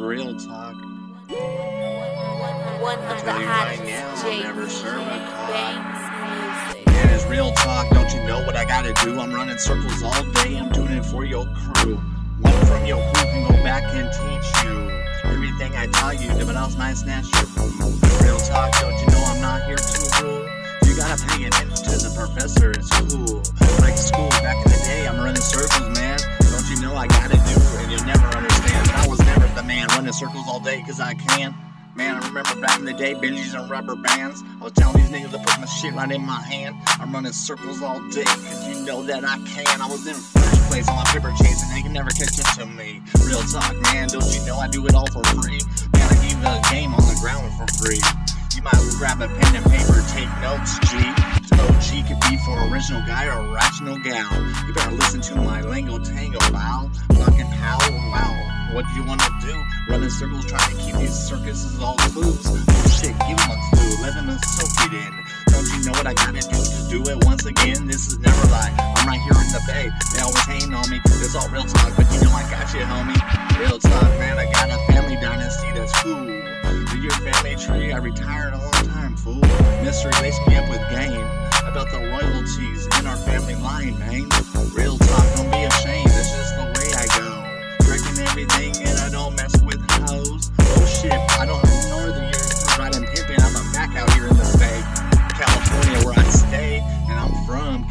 real talk. One of the right hottest now, I'll J never serve a cop. Banks music. Yeah, it's real talk. Don't you know what I gotta do? I'm running circles all day. I'm doing it for your crew. One from your crew can go back and teach you everything I taught you. But else might snatch your. Real talk. Don't you know I'm not here to rule? You gotta pay attention to the professor at school. Running circles all day, cause I can. Man, I remember back in the day, binges and rubber bands. I was telling these niggas to put my shit right in my hand. I'm running circles all day, cause you know that I can. I was in first place on my paper chase, and they can never catch up to me. Real talk, man, don't you know I do it all for free? Man, I give the game on the ground for free. You might grab a pen and paper, take notes, G. OG could be for original guy or rational gal. You better listen to my lingo tango, wow. Fucking how, wow. What do you wanna do? Running circles trying to keep these circuses all clues. Oh shit, give them a clue, let them soak it in. Don't you know what I gotta do do it once again? This is NEVERLIE. I'm right here in the bay. They always hating on me. It's all real talk, but you know I got you, homie. Real talk, man. I got a family dynasty that's cool. Do your family tree? I retired a long time, fool. Mystery laced me up with game about the royalties in our family line, man.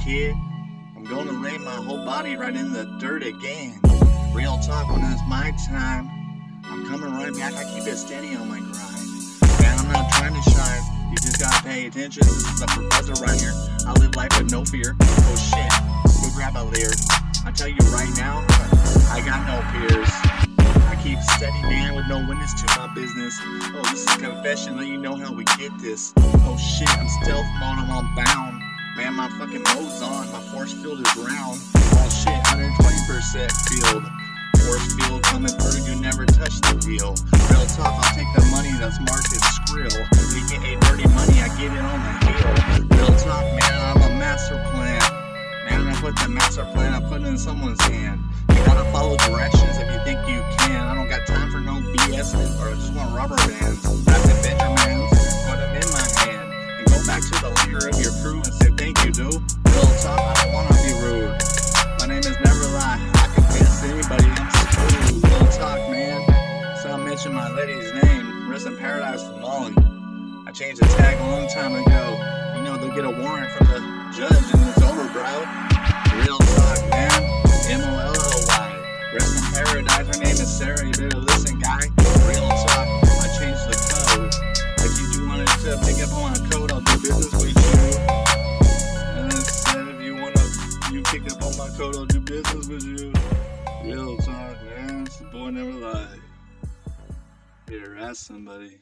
Kid. I'm gonna lay my whole body right in the dirt again. Real talk when it's my time. I'm coming right back. I keep it steady on my grind. Man, I'm not trying to shine. You just gotta pay attention. This is the professor right here. I live life with no fear. Oh shit, go grab a leer. I tell you right now, I got no peers. I keep steady, man, with no witness to my business. Oh, this is confession, let you know how we get this. Oh shit, I'm stealth mode, I'm unbound. My fucking mode's on, my force field is round. Oh shit, 120% field. Force field coming through, you never touch the deal. Real talk, I'll take the money that's marked as skrill. AKA dirty money, I get it on the heel. Real talk, man, I'm a master plan. Man, I put the master plan, I put it in someone's hand. You gotta follow directions if you think you can. I don't got time for no BS or just want rubber bands. Rest in paradise Molly. I changed the tag a long time ago. You know they'll get a warrant from the judge and it's over, bro. Real talk, man. M O L L Y. Rest in paradise. Her name is Sarah. You better listen, guy. Real talk. I changed the code. If you do want to pick up on my code, I'll do business with you. And if you wanna you pick up on my code, I'll do business with you. Real talk, man. It's the boy NEVERLIE. Here, ask somebody.